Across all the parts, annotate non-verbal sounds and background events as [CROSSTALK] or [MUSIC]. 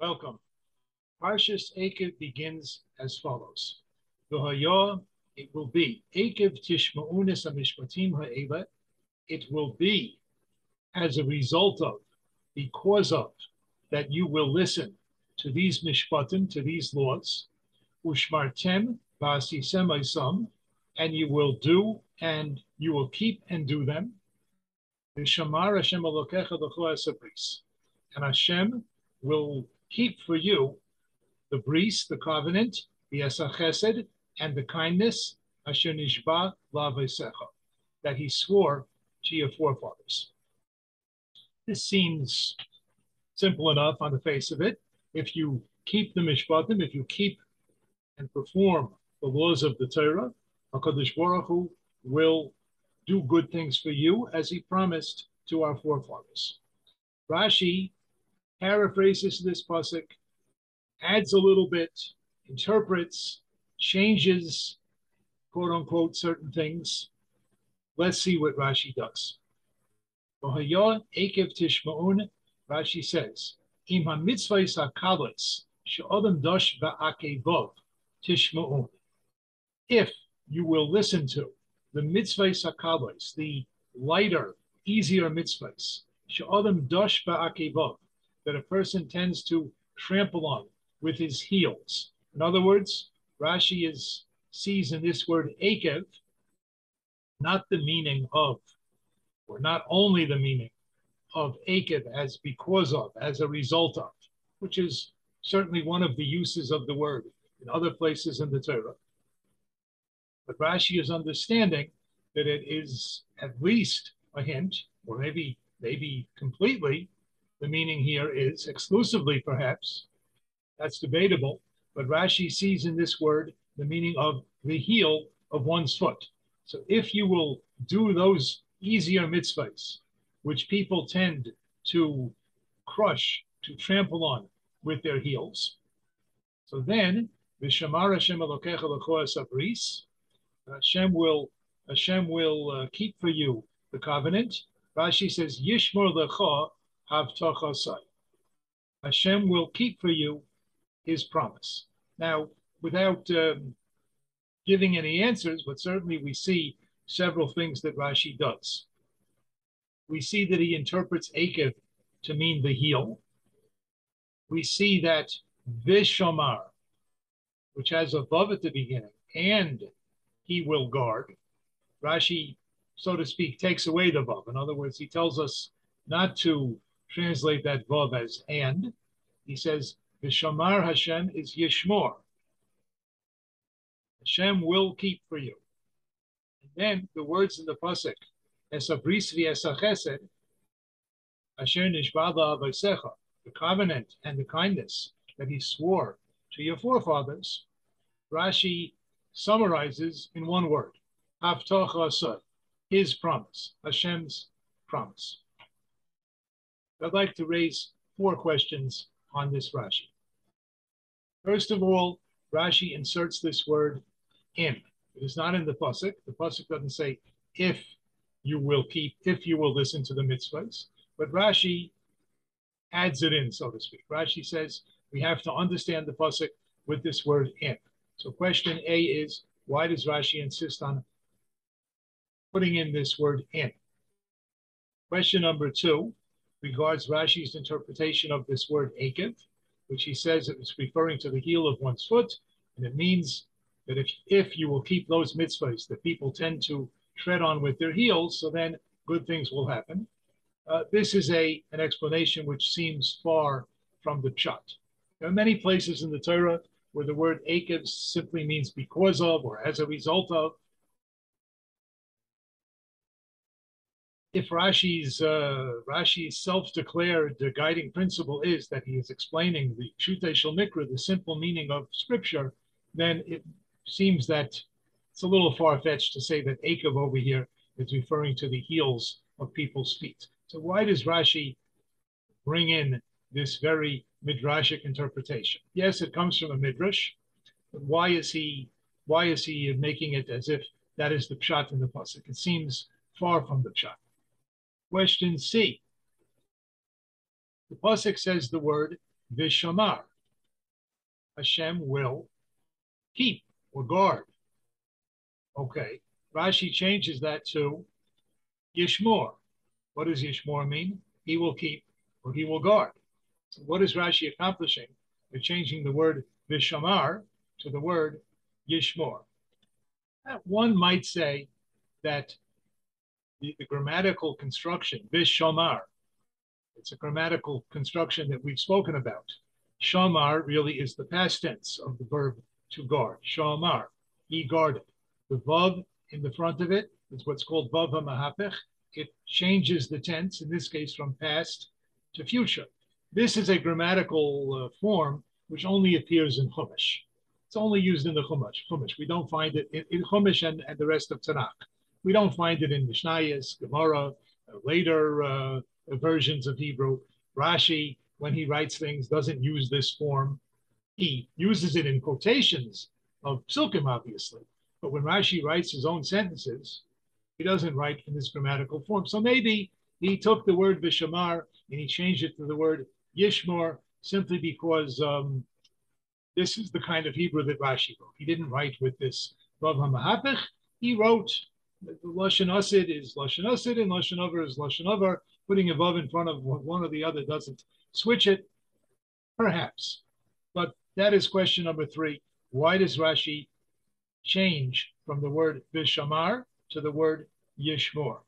Welcome. Parshas Akev begins as follows. It will be. Akev tishma'unis amishpatim ha'ela. It will be as a result of, because of, that you will listen to these mishpatim, to these laws. Ushmartem v'asisem isam, and you will do and you will keep and do them. V'shamar Hashem alokecha l'choas And Hashem will keep for you the bris, the covenant, the esachesed, and the kindness, asher nishba lavesecha, that he swore to your forefathers. This seems simple enough on the face of it. If you keep the mishpatim, if you keep and perform the laws of the Torah, HaKadosh Baruch Hu will do good things for you as he promised to our forefathers. Rashi paraphrases this pasuk, adds a little bit, interprets, changes, quote unquote, certain things. Let's see what Rashi does. Ekev Tishmaun, Rashi says, Im ha-mitzvahs ha-kalis, she'odem dosh va'akevov, tishma'un. If you will listen to the mitzvahs ha-kalis, the lighter, easier mitzvahs, she'odem dosh va'akevov, that a person tends to trample on with his heels. In other words, Rashi is sees in this word akev not the meaning of, or not only the meaning of akev as because of, as a result of, which is certainly one of the uses of the word in other places in the Torah. But Rashi is understanding that it is at least a hint, or maybe maybe completely, the meaning here is exclusively, perhaps. That's debatable. But Rashi sees in this word the meaning of the heel of one's foot. So if you will do those easier mitzvahs, which people tend to crush, to trample on with their heels, so then Vishamar Hashem Elokecha Lechoas Hashem will Hashem will uh, keep for you the covenant. Rashi says Yishmor Lecha Hashem will keep for you his promise. Now, without um, giving any answers, but certainly we see several things that Rashi does. We see that he interprets Akev to mean the heel. We see that Vishomar, which has above at the beginning, and he will guard. Rashi, so to speak, takes away the vav. In other words, he tells us not to translate that vav as and. He says, Vishamar Hashem is Yishmor. Hashem will keep for you. And then the words in the pasuk, Esabris v'esachesed, Asher nishbada avaisecha, the covenant and the kindness that he swore to your forefathers, Rashi summarizes in one word, Havtoch his promise, Hashem's promise. I'd like to raise four questions on this Rashi. First of all, Rashi inserts this word in. It is not in the pasuk. The pasuk doesn't say if you will keep, if you will listen to the mitzvahs, but Rashi adds it in, so to speak. Rashi says we have to understand the pasuk with this word in. So question A is why does Rashi insist on putting in this word in? Question number two, regards Rashi's interpretation of this word akev, which he says it's referring to the heel of one's foot, and it means that if, if you will keep those mitzvahs that people tend to tread on with their heels, so then good things will happen. Uh, this is a an explanation which seems far from the pshat. There are many places in the Torah where the word akev simply means because of or as a result of, if Rashi's uh, Rashi's self-declared guiding principle is that he is explaining the Shute Shel Mikra, the simple meaning of Scripture, then it seems that it's a little far-fetched to say that Akev over here is referring to the heels of people's feet. So why does Rashi bring in this very midrashic interpretation? Yes, it comes from a midrash, but why is he why is he making it as if that is the pshat in the pasuk? It seems far from the pshat. Question C. The Pasuk says the word vishamar. Hashem will keep or guard. Okay. Rashi changes that to Yishmor. What does Yishmor mean? He will keep or he will guard. So what is Rashi accomplishing? By changing the word Vishamar to the word Yishmor. One might say that the, the grammatical construction, Vishamar, it's a grammatical construction that we've spoken about. Shamar really is the past tense of the verb to guard. Shamar, he guarded. The vav in the front of it is what's called vav mahapech. It changes the tense, in this case from past to future. This is a grammatical uh, form which only appears in Chumash. It's only used in the Chumash. Chumash. We don't find it in, in Chumash and, and, the rest of Tanakh. We don't find it in Mishnayos, Gemara, uh, later uh, versions of Hebrew. Rashi, when he writes things, doesn't use this form. He uses it in quotations of Psukim, obviously. But when Rashi writes his own sentences, he doesn't write in this grammatical form. So maybe he took the word Vishamar and he changed it to the word Yishmor simply because um, this is the kind of Hebrew that Rashi wrote. He didn't write with this Vav HaMahapich. He wrote Lashon Asid is Lashon Asid and Lashon Over is Lashon Over. Putting above in front of one or the other doesn't switch it. Perhaps. But that is question number three. Why does Rashi change from the word Vishamar to the word Yishmor?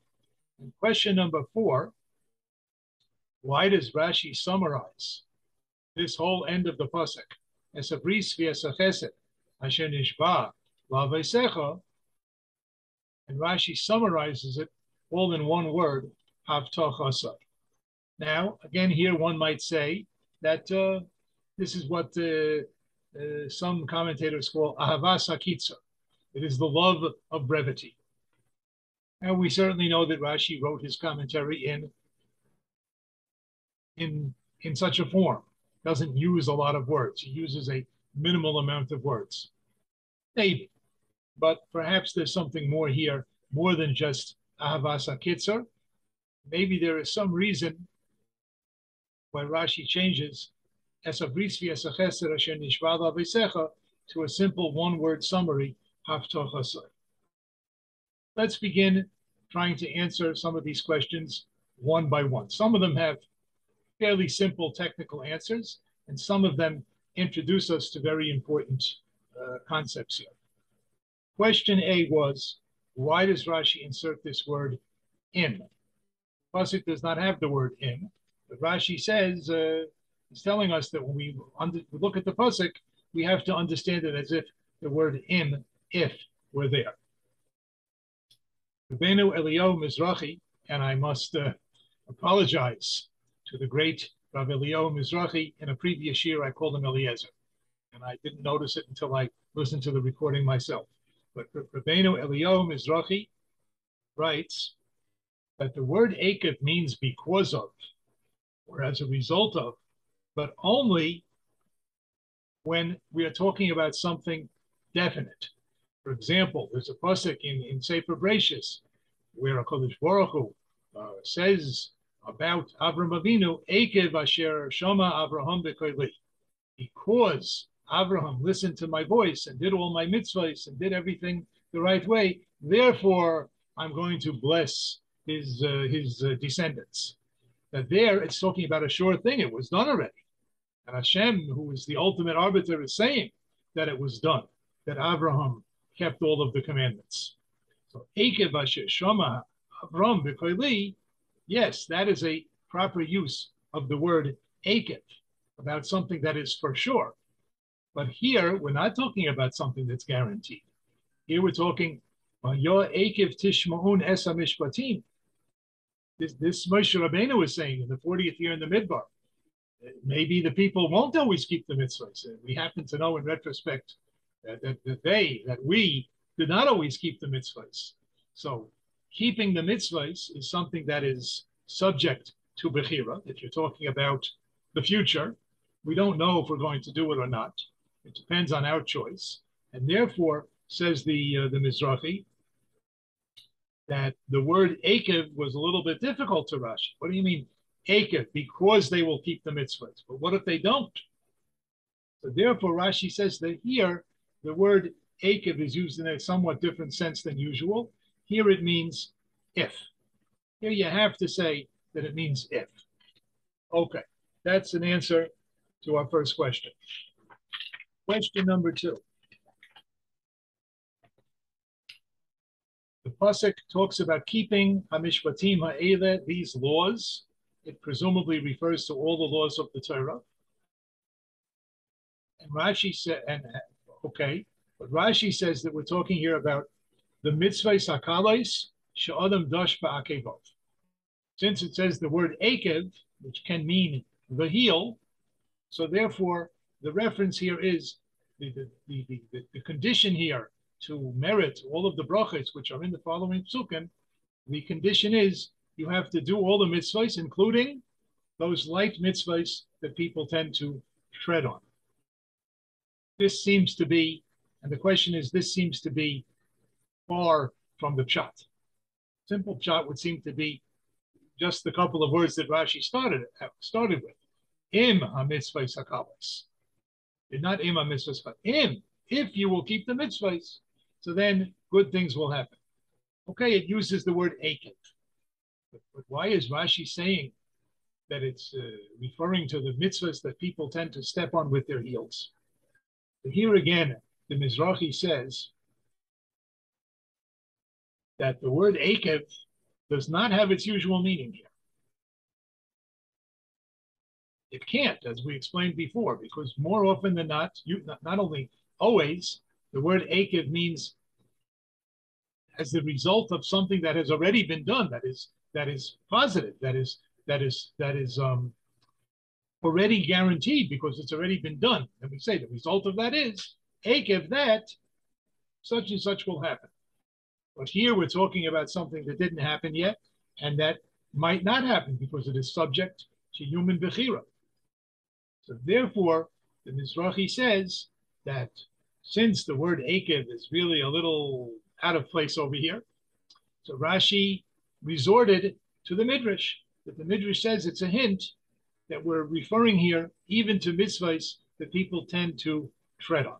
And question number four why does Rashi summarize this whole end of the pasuk as a bris v'esachesed asher nishba la'veisecha, and Rashi summarizes it all in one word, havtachasai. Now, again, here one might say that uh, this is what uh, uh, some commentators call ahavas hakitza. It is the love of brevity. And we certainly know that Rashi wrote his commentary in in in such a form. Doesn't use a lot of words. He uses a minimal amount of words. Maybe. But perhaps there's something more here, more than just Ahavasa Kitzur. Maybe there is some reason why Rashi changes to a simple one-word summary, Let's begin trying to answer some of these questions one by one. Some of them have fairly simple technical answers, and some of them introduce us to very important uh, concepts here. Question A was, why does Rashi insert this word in? Pasuk does not have the word in, but Rashi says, uh, he's telling us that when we under, look at the Pasuk, we have to understand it as if the word in, if, were there. Rabbeinu Eliyahu Mizrahi, and I must uh, apologize to the great Rav Eliyahu Mizrahi. In a previous year, I called him Eliezer, and I didn't notice it until I listened to the recording myself. But Rabbeinu Eliyahu Mizrahi writes that the word Akev means because of, or as a result of, but only when we are talking about something definite. For example, there's a pasuk in, in Sefer Bereshis where a Baruch Hu, uh, says about Avram Avinu, Ekev Asher Shoma Avraham Bekoili. Because Avraham listened to my voice and did all my mitzvahs and did everything the right way, therefore I'm going to bless his uh, his uh, descendants. That there it's talking about a sure thing; it was done already, and Hashem, who is the ultimate arbiter, is saying that it was done. That Abraham kept all of the commandments. So Ekev Asher Shoma Avraham Bekoili yes, that is a proper use of the word akif about something that is for sure. But here, we're not talking about something that's guaranteed. Here we're talking, your akif tishma'un esa mishpatim. This, this Moshe Rabbeinu was saying in the 40th year in the Midbar. Maybe the people won't always keep the mitzvahs. We happen to know in retrospect that, that, that they, that we, did not always keep the mitzvahs. So keeping the mitzvahs is something that is subject to Bechira. If you're talking about the future, we don't know if we're going to do it or not. It depends on our choice. And therefore, says the, uh, the Mizrahi, that the word Akev was a little bit difficult to Rashi. What do you mean Akev, because they will keep the mitzvahs. But what if they don't? So therefore, Rashi says that here the word Akev is used in a somewhat different sense than usual. Here it means if. Here you have to say that it means if. Okay, that's an answer to our first question. Question number two. The pasuk talks about keeping Hamishpatim Ha'ele, these laws. It presumably refers to all the laws of the Torah. And Rashi said, and okay, but Rashi says that we're talking here about the mitzvah sakalais she'adam dash ba'akevot. Since it says the word akev, which can mean the heel, so therefore the reference here is the, the, the, the, the condition here to merit all of the brachas which are in the following psukim, the condition is you have to do all the mitzvahs, including those light mitzvahs that people tend to tread on. This seems to be, and the question is, this seems to be far from the pshat. Simple pshat would seem to be just the couple of words that Rashi started started with. Im ha sakavas. Not im ha mitzvah, but im, if you will keep the mitzvahs. So then good things will happen. Okay, it uses the word akev. But, but, why is Rashi saying that it's uh, referring to the mitzvahs that people tend to step on with their heels? But here again, the Mizrahi says that the word akev does not have its usual meaning here. It can't, as we explained before, because more often than not, you, not, only always, the word akev means as the result of something that has already been done, that is that is positive, that is that is that is um, already guaranteed because it's already been done. And we say the result of that is akev that such and such will happen. But here we're talking about something that didn't happen yet, and that might not happen because it is subject to human bechira. So therefore, the Mizrahi says that since the word Akev is really a little out of place over here, so Rashi resorted to the Midrash. That the Midrash says it's a hint that we're referring here even to mitzvahs that people tend to tread on.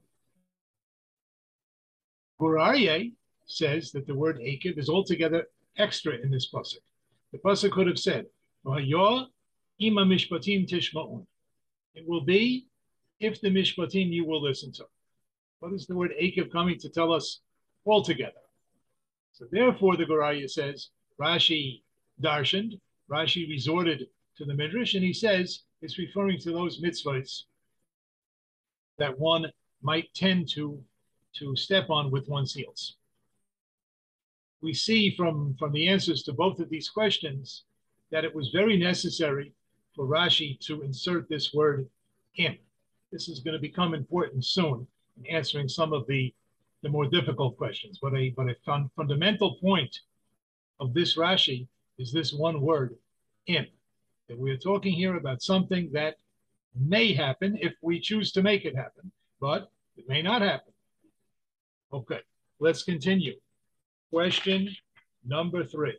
Gur Aryeh says that the word Akev is altogether extra in this pasuk. The pasuk could have said, ima mishpatim tishma'un. It will be if the mishpatim you will listen to. What is the word Akev coming to tell us altogether? So therefore, the Gur Aryeh says, Rashi darshaned, Rashi resorted to the Midrash, and he says it's referring to those mitzvahs that one might tend to, to step on with one's heels we see from, from the answers to both of these questions that it was very necessary for Rashi to insert this word in. This is going to become important soon in answering some of the, the more difficult questions. But a, but a fun, fundamental point of this Rashi is this one word, in. That we are talking here about something that may happen if we choose to make it happen, but it may not happen. Okay, let's continue. Question number three.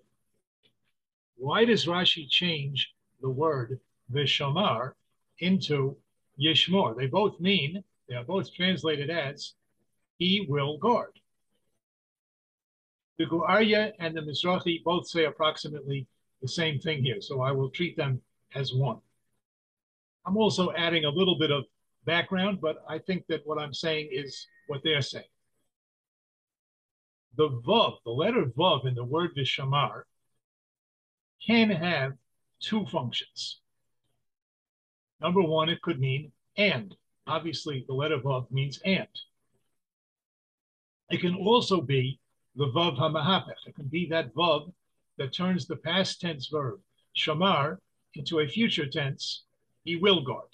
Why does Rashi change the word Vishamar into Yishmor? They both mean, they are both translated as he will guard. The Gur Aryeh and the Mizrahi both say approximately the same thing here, so I will treat them as one. I'm also adding a little bit of background, but I think that what I'm saying is what they're saying the vav, the letter vav in the word vishamar, can have two functions. Number one, it could mean and. Obviously, the letter vav means and. It can also be the vav hamahapech. It can be that vav that turns the past tense verb shamar into a future tense. He will guard.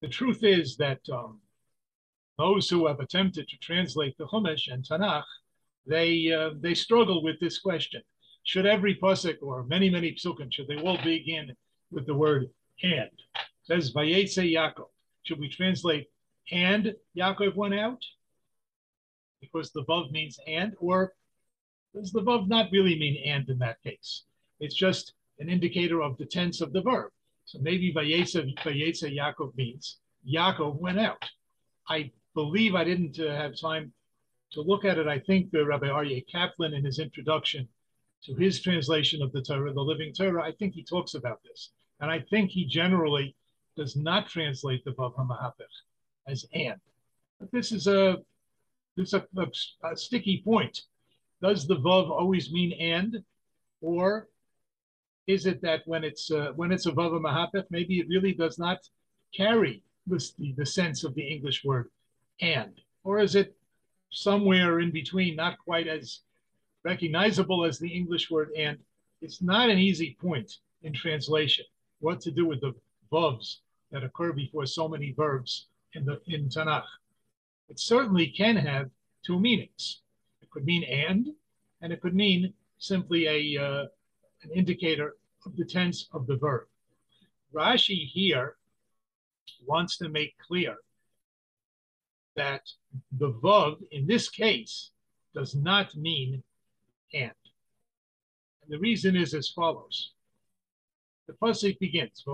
The truth is that um, those who have attempted to translate the Chumash and Tanakh, they uh, they struggle with this question: Should every pasuk or many many psukim should they all begin with the word and? It says Vayetze Yaakov. Should we translate and Yaakov went out because the vav means and, or does the vav not really mean and in that case? It's just an indicator of the tense of the verb. So maybe Vayetze, Vayetze Yaakov means Yaakov went out. I believe I didn't uh, have time to look at it. I think the Rabbi Aryeh Kaplan in his introduction to his translation of the Torah, the Living Torah, I think he talks about this. And I think he generally does not translate the Vav HaMahapech as and. But this is a this is a, a, a sticky point. Does the Vav always mean and? Or is it that when it's uh, when it's a Vav HaMahapech, maybe it really does not carry the, the sense of the English word and? Or is it somewhere in between, not quite as recognizable as the English word and? It's not an easy point in translation. What to do with the vavs that occur before so many verbs in the in Tanakh. It certainly can have two meanings. It could mean and, and it could mean simply a uh, an indicator of the tense of the verb. Rashi here wants to make clear that the vav in this case does not mean and. And the reason is as follows. The pasuk begins,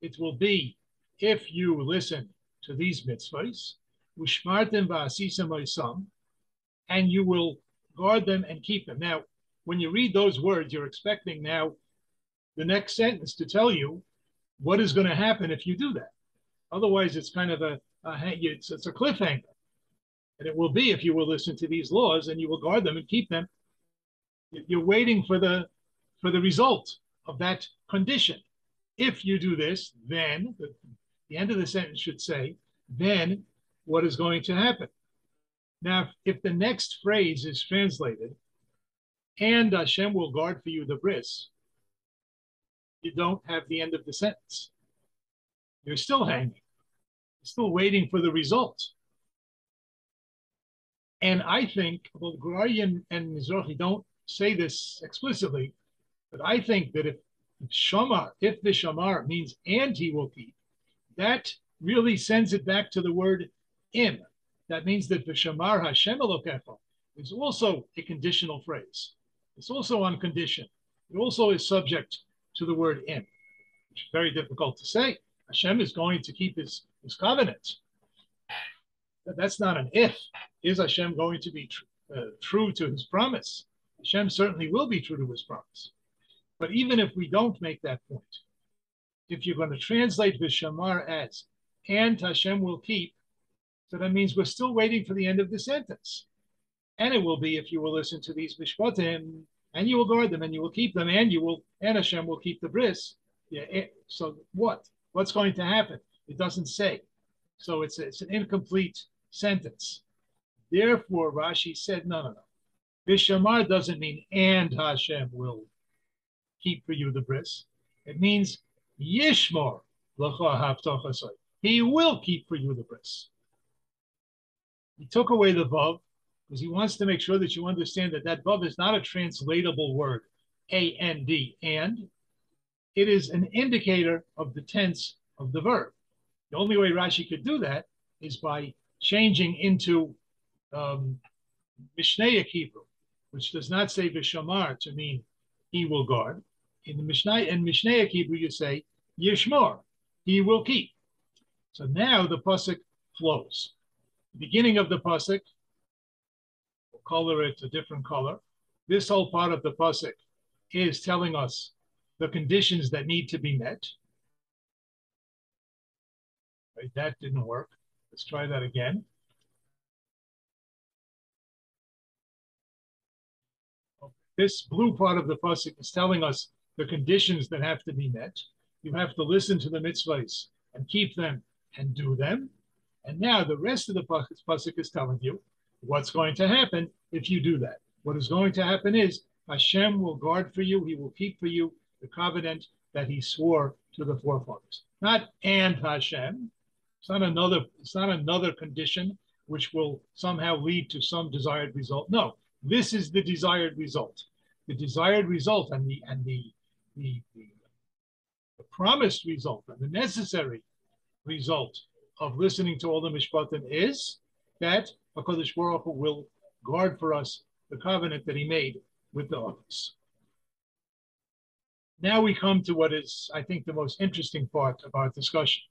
It will be if you listen to these mitzvahs, and you will guard them and keep them. Now, when you read those words, you're expecting now the next sentence to tell you what is going to happen if you do that. Otherwise, it's kind of a, a it's, it's a cliffhanger. And it will be if you will listen to these laws and you will guard them and keep them. You're waiting for the for the result of that condition. If you do this, then the, the end of the sentence should say, then what is going to happen? Now, if the next phrase is translated, and Hashem will guard for you the bris, you don't have the end of the sentence. You're still hanging, You're still waiting for the result. And I think, well, Gur Aryeh and, Mizrahi don't say this explicitly, but I think that if Shamar, if the Shamar means and he will keep, that really sends it back to the word im. That means that the Shamar Hashem Elokecha is also a conditional phrase. It's also on condition. It also is subject to the word im, which is very difficult to say. Hashem is going to keep his, his covenant. That's not an if. Is Hashem going to be tr- uh, true to his promise? Hashem certainly will be true to his promise. But even if we don't make that point, if you're going to translate Vishamar as, and Hashem will keep, so that means we're still waiting for the end of the sentence. And it will be if you will listen to these Mishpatim, and you will guard them, and you will keep them, and you will, and Hashem will keep the bris. Yeah, it, eh, so what? What's going to happen? It doesn't say. So it's, it's an incomplete sentence. Therefore, Rashi said, no, no, no. Vishamar doesn't mean and Hashem will keep for you the bris. It means Yishmor He will keep for you the bris. He took away the vav because he wants to make sure that you understand that that vav is not a translatable word, A N D, and it is an indicator of the tense of the verb. The only way Rashi could do that is by changing into um, Mishnaic Hebrew, which does not say Vishamar to mean he will guard. In the Mishnah in Mishnaic Hebrew, you say Yishmor, he will keep. So now the pasuk flows. The beginning of the pasuk, we'll color it a different color. This whole part of the pasuk is telling us the conditions that need to be met. Right, that didn't work. Let's try that again. This blue part of the pasuk is telling us the conditions that have to be met. You have to listen to the mitzvahs and keep them and do them. And now the rest of the pasuk is telling you what's going to happen if you do that. What is going to happen is Hashem will guard for you. He will keep for you the covenant that He swore to the forefathers. Not and Hashem. It's not another. It's not another condition which will somehow lead to some desired result. No, this is the desired result. The desired result and the and the the, the, the promised result and the necessary result of listening to all the mishpatim is that HaKadosh Baruch Hu will guard for us the covenant that he made with the others. Now we come to what is, I think, the most interesting part of our discussion.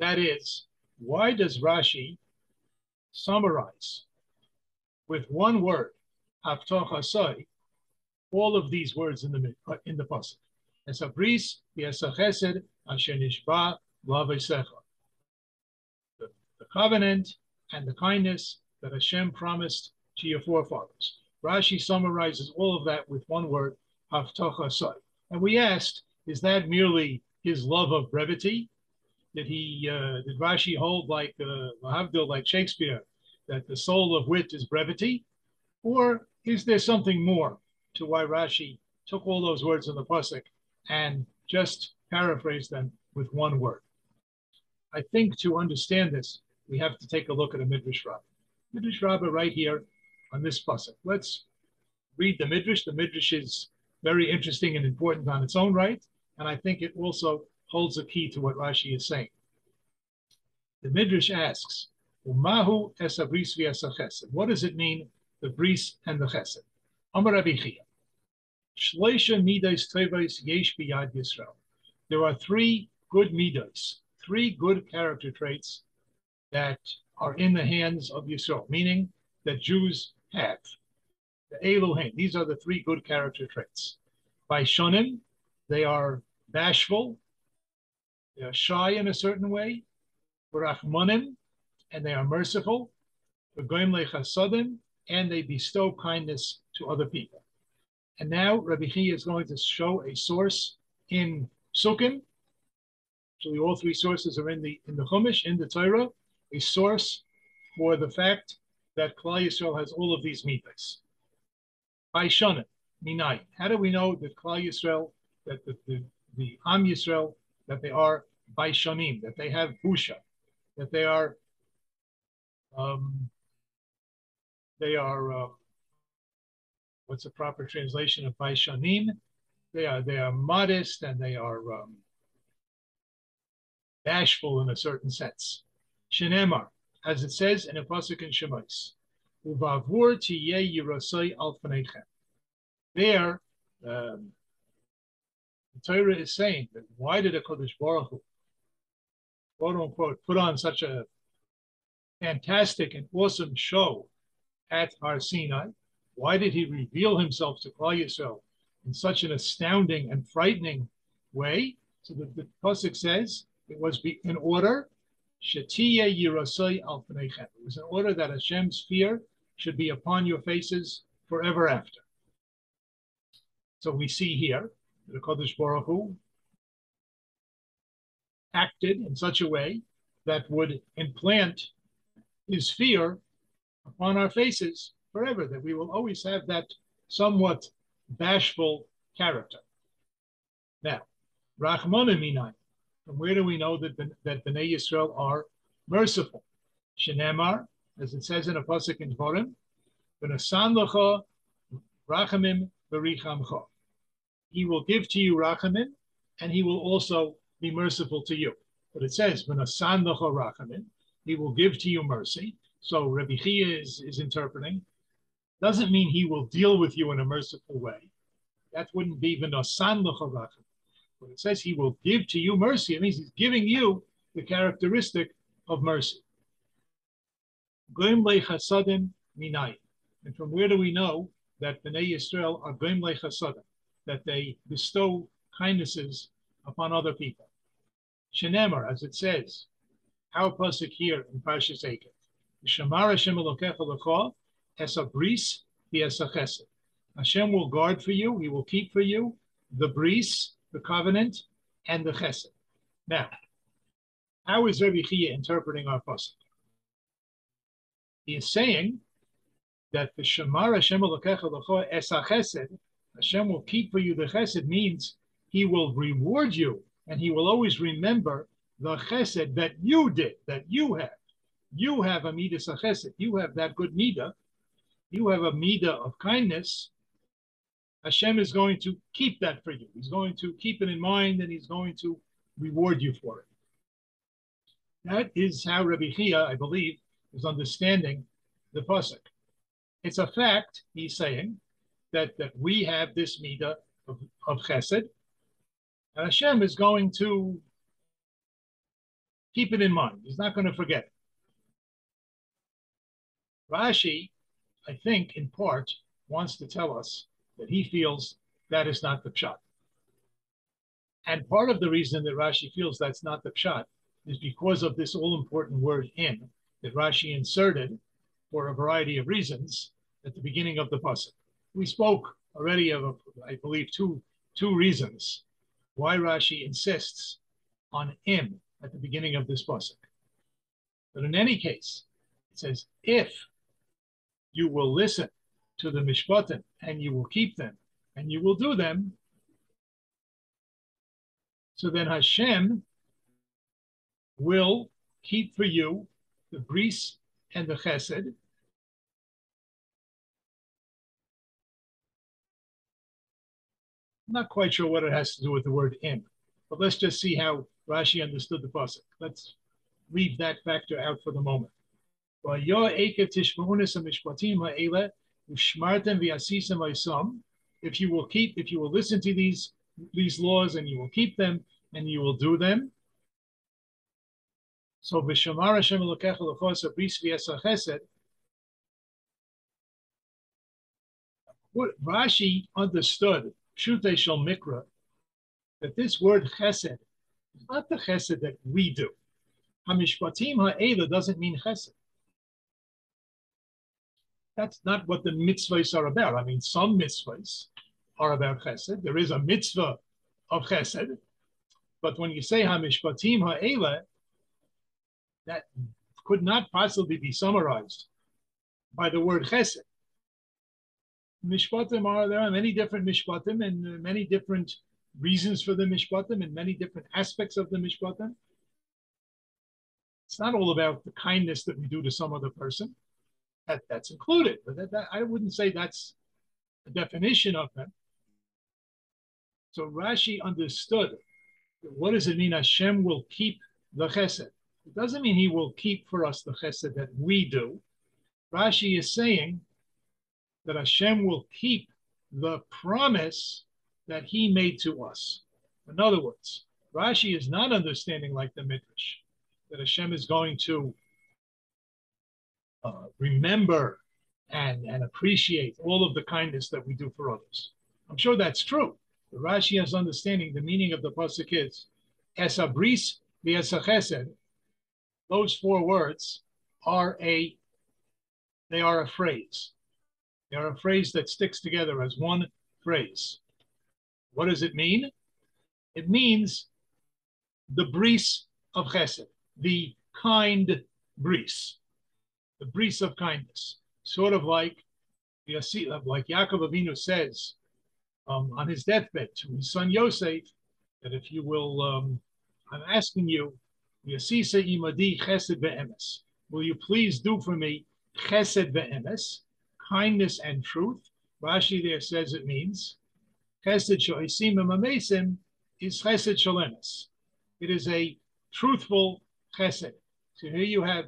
That is, why does Rashi summarize with one word, Haftoch all of these words in the uh, in the pasuk? Nishba, The covenant and the kindness that Hashem promised to your forefathers. Rashi summarizes all of that with one word, Haftocha And we asked, is that merely his love of brevity? Did he, uh, did Rashi hold like uh, like Shakespeare, that the soul of wit is brevity? Or is there something more to why Rashi took all those words in the Pasuk and just paraphrased them with one word? I think to understand this, we have to take a look at a Midrash Rabbah. Midrash Rabbah right here on this pasuk. Let's read the Midrash. The Midrash is very interesting and important on its own right, and I think it also holds the key to what Rashi is saying. The Midrash asks, Umahu esabris v'esachesed. What does it mean, the bris and the chesed? Amar. Shleisha yesh Yisrael. There are three good midas, three good character traits that are in the hands of Yisrael, meaning that Jews have. The Elohim, these are the three good character traits. By Shonim, they are bashful, they are shy in a certain way. Rachmanim, and they are merciful. And they bestow kindness to other people. And now Rabbi Chia is going to show a source in Psukim. Actually, all three sources are in the in the Chumash, in the Torah, a source for the fact that Klal Yisrael has all of these mitzvahs. By Shana, Minai. How do we know that Klal Yisrael, that the, the, the Am Yisrael, that they are by Shanim, that they have Busha, that they are um, they are uh, what's the proper translation of Baishanim? They are they are modest and they are um, bashful in a certain sense. Shenemar, as it says in a pasuk in Shemais, "Uvavur tiyeh yirosei al There, um, the Torah is saying that why did a Kodesh Baruch Hu, quote unquote, put on such a fantastic and awesome show at Har Sinai? Why did he reveal himself to Klal Yisrael in such an astounding and frightening way? So the, the pasuk says it was in order Shetiye al It was in order that Hashem's fear should be upon your faces forever after. So we see here the Kodesh Baruch Hu acted in such a way that would implant his fear upon our faces forever, that we will always have that somewhat bashful character. Now, Rachmana Minai, from where do we know that, that Bnei Yisrael are merciful? Shenemar, as it says in a pasuk in Dvorim, "V'nasan lecha rachamim v'richamcha." He will give to you rachamim, and he will also be merciful to you. But it says, "V'nasan lecha rachamim." He will give to you mercy. So Rabbi Chia is, is interpreting. Doesn't mean he will deal with you in a merciful way. That wouldn't be v'nasan rachamim. When it says he will give to you mercy, it means he's giving you the characteristic of mercy. And from where do we know that Bnei Yisrael are Goim Chasadim, that they bestow kindnesses upon other people? Shenemar, as it says, our pasuk here in Parshas Eikev, Shamar Hashem Elokecha Lecha, Esa Bris, Esa Chesed. Hashem will guard for you, He will keep for you the bris, the covenant, and the chesed. Now, how is Rabbi Chia interpreting our pasuk? He is saying that the Shemar Hashem Elokecha Esa Chesed, Hashem will keep for you the chesed means He will reward you, and He will always remember the chesed that you did, that you have. You have a midas chesed. You have that good midah. You have a midah of kindness, Hashem is going to keep that for you. He's going to keep it in mind and he's going to reward you for it. That is how Rabbi Chia, I believe, is understanding the pasuk. It's a fact, he's saying, that, that we have this midah of, of chesed, and Hashem is going to keep it in mind. He's not going to forget. Rashi, I think, in part, wants to tell us that he feels that is not the pshat. And part of the reason that Rashi feels that's not the pshat is because of this all important word in that Rashi inserted for a variety of reasons at the beginning of the pasuk. We spoke already of, I believe, two two reasons why Rashi insists on im at the beginning of this pasuk. But in any case, it says if you will listen to the mishpatim and you will keep them and you will do them, so then Hashem will keep for you the bris and the chesed. I'm not quite sure what it has to do with the word in, but let's just see how Rashi understood the pasuk. Let's leave that factor out for the moment. If you will keep, if you will listen to these these laws and you will keep them and you will do them. So. What Rashi understood, Shute Shel Mikra, that this word chesed is not the chesed that we do. Hamishpatim ha'ela doesn't mean chesed. That's not what the mitzvahs are about. I mean, some mitzvahs are about chesed. There is a mitzvah of chesed, but when you say hamishpatim ha'ela, that could not possibly be summarized by the word chesed. Mishpatim are there are many different mishpatim and uh, many different reasons for the mishpatim and many different aspects of the mishpatim. It's not all about the kindness that we do to some other person. That, that's included, but that, that, I wouldn't say that's the definition of them. So Rashi understood what does it mean Hashem will keep the chesed? It doesn't mean he will keep for us the chesed that we do. Rashi is saying that Hashem will keep the promise that he made to us. In other words, Rashi is not understanding like the Midrash, that Hashem is going to uh, remember and, and appreciate all of the kindness that we do for others. I'm sure that's true. The Rashi has understanding the meaning of the pasuk is esabris v'esachesed. Those four words are a they are a phrase. They are a phrase that sticks together as one phrase. What does it mean? It means the breeze of chesed, the kind breeze, the breeze of kindness. Sort of like, like Yaakov Avinu says um, on his deathbed to his son Yosef that if you will, um, I'm asking you, imadi chesed ve'emes. Will you please do for me chesed ve'emes, kindness and truth? Rashi there says it means chesed sho'isim amamesim is chesed shalemes. It is a truthful chesed. So here you have,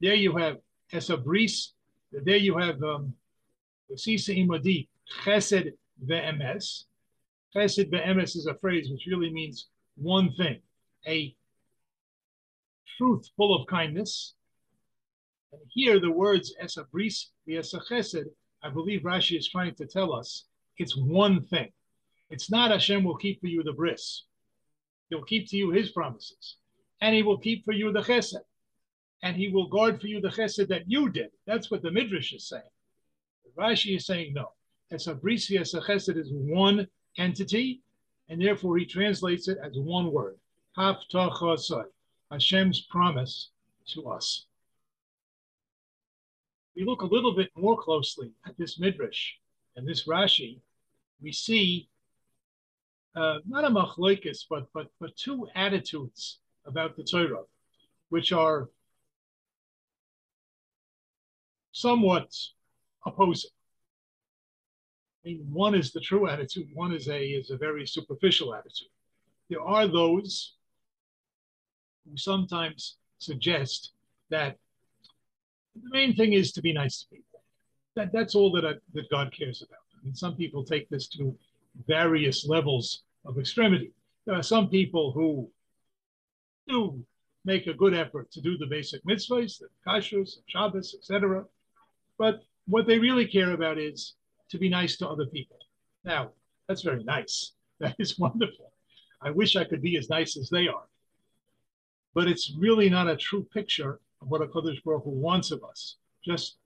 there you have esabris, there you have um, Yasisa imadi chesed ve'emes. Chesed ve'emes is a phrase which really means one thing, a truth full of kindness. And here the words esa bris v'esa chesed, I believe Rashi is trying to tell us it's one thing. It's not Hashem will keep for you the bris. He'll keep to you his promises. And he will keep for you the chesed. And he will guard for you the chesed that you did. That's what the Midrash is saying. Rashi is saying no. Esabrisia Chesed is one entity, and therefore he translates it as one word. Haftachasai, Hashem's promise to us. We look a little bit more closely at this midrash and this Rashi. We see uh, not a machlokes, but but but two attitudes about the Torah, which are somewhat opposing. I mean, one is the true attitude, one is a is a very superficial attitude. There are those who sometimes suggest that the main thing is to be nice to people. That, that's all that, I, that God cares about. I mean, some people take this to various levels of extremity. There are some people who do make a good effort to do the basic mitzvahs, the kashrus, Shabbos, etc. But what they really care about is to be nice to other people. Now, that's very nice. [LAUGHS] That is wonderful. I wish I could be as nice as they are. But it's really not a true picture what a Kodesh Baruch Hu wants of us. Just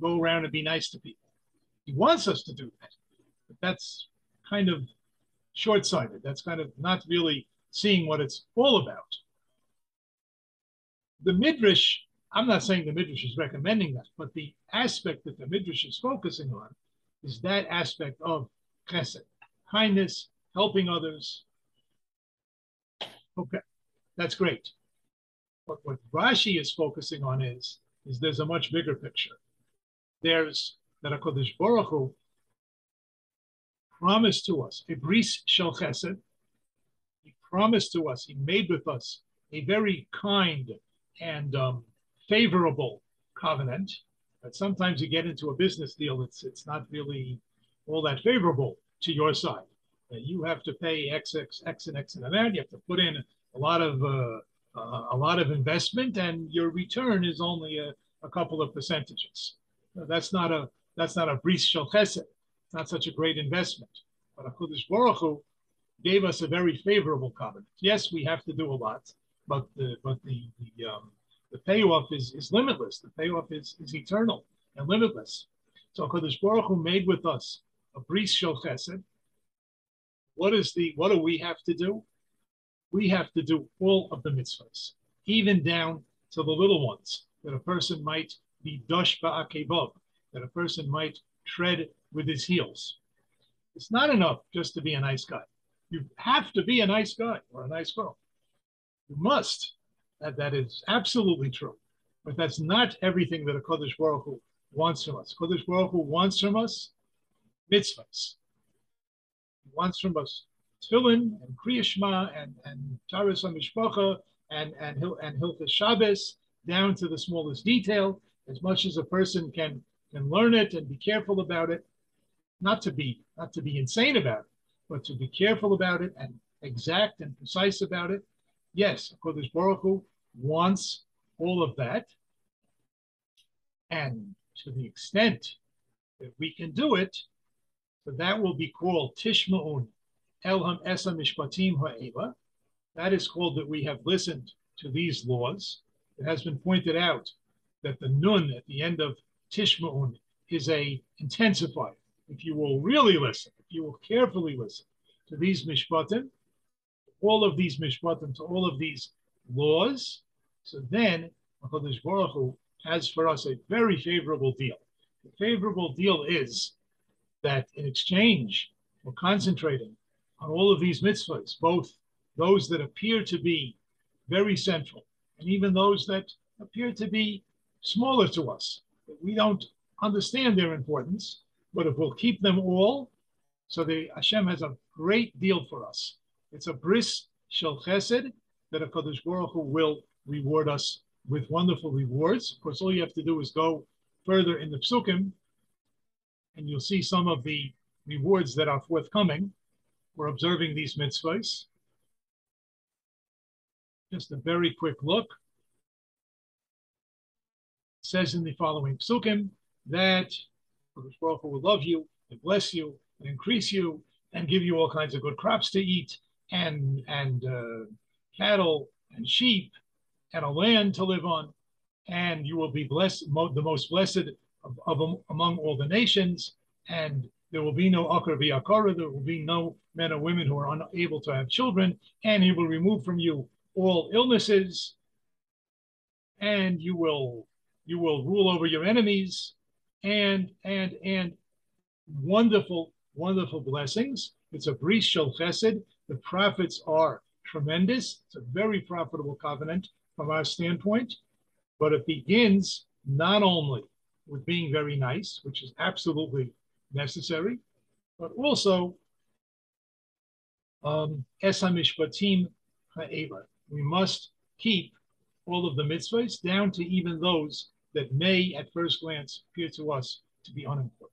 go around and be nice to people. He wants us to do that. But that's kind of short sighted. That's kind of not really seeing what it's all about. The Midrash, I'm not saying the Midrash is recommending that, but the aspect that the Midrash is focusing on is that aspect of chesed, kindness, helping others. Okay, that's great. But what Rashi is focusing on is, is there's a much bigger picture. There's that HaKadosh Baruch Hu promised to us a bris shel chesed. He promised to us, he made with us a very kind and um, favorable covenant. But sometimes you get into a business deal, it's it's not really all that favorable to your side. You have to pay X, X, X, and X and amount. You have to put in a lot of uh, a lot of investment, and your return is only a, a couple of percentages. that's not a that's not a bris shel chesed not such a great investment. But HaKadosh Baruch Hu gave us a very favorable covenant. Yes, we have to do a lot, but the but the the, um, the payoff is, is limitless. The payoff is, is eternal and limitless. So HaKadosh Baruch Hu made with us a bris shel chesed. What is the what do we have to do? We have to do all of the mitzvahs, even down to the little ones that a person might be dosh ba'akevav, that a person might tread with his heels. It's not enough just to be a nice guy. You have to be a nice guy or a nice girl. You must. That, that is absolutely true. But that's not everything that a Kodesh Baruch Hu wants from us. Kodesh Baruch Hu wants from us mitzvahs. He wants from us tefillin and kriyashma and and taras mishpacha and and Hil- and hilchas Shabbos down to the smallest detail, as much as a person can can learn it and be careful about it not to be not to be insane about it, but to be careful about it and exact and precise about it. Yes, Kodesh Baruch Hu wants all of that, and to the extent that we can do it, so that will be called Tishma'un Elham Esa Mishpatim Ha'eva. That is called that we have listened to these laws. It has been pointed out that the Nun at the end of Tishma'un is a intensifier if you will really listen, if you will carefully listen to these mishpatim, all of these mishpatim, to all of these laws, so then HaKadosh Baruch Hu has for us a very favorable deal. The favorable deal is that in exchange for concentrating on all of these mitzvahs, both those that appear to be very central and even those that appear to be smaller to us, we don't understand their importance, but if we'll keep them all, so the Hashem has a great deal for us. It's a bris shel chesed that a Kadosh Baruch Hu will reward us with wonderful rewards. Of course, all you have to do is go further in the psukim, and you'll see some of the rewards that are forthcoming for observing these mitzvahs. Just a very quick look. It says in the following psukim that Baruch will love you and bless you and increase you and give you all kinds of good crops to eat and and uh, cattle and sheep and a land to live on, and you will be blessed, the most blessed of, of among all the nations, and there will be no akar v'akara, there will be no men or women who are unable to have children, and he will remove from you all illnesses, and you will you will rule over your enemies, and and and wonderful, wonderful blessings. It's a bris shel chesed. The profits are tremendous. It's a very profitable covenant from our standpoint, but it begins not only with being very nice, which is absolutely necessary, but also um, esamishpatim ha'eva. We must keep all of the mitzvahs down to even those that may at first glance appear to us to be unimportant.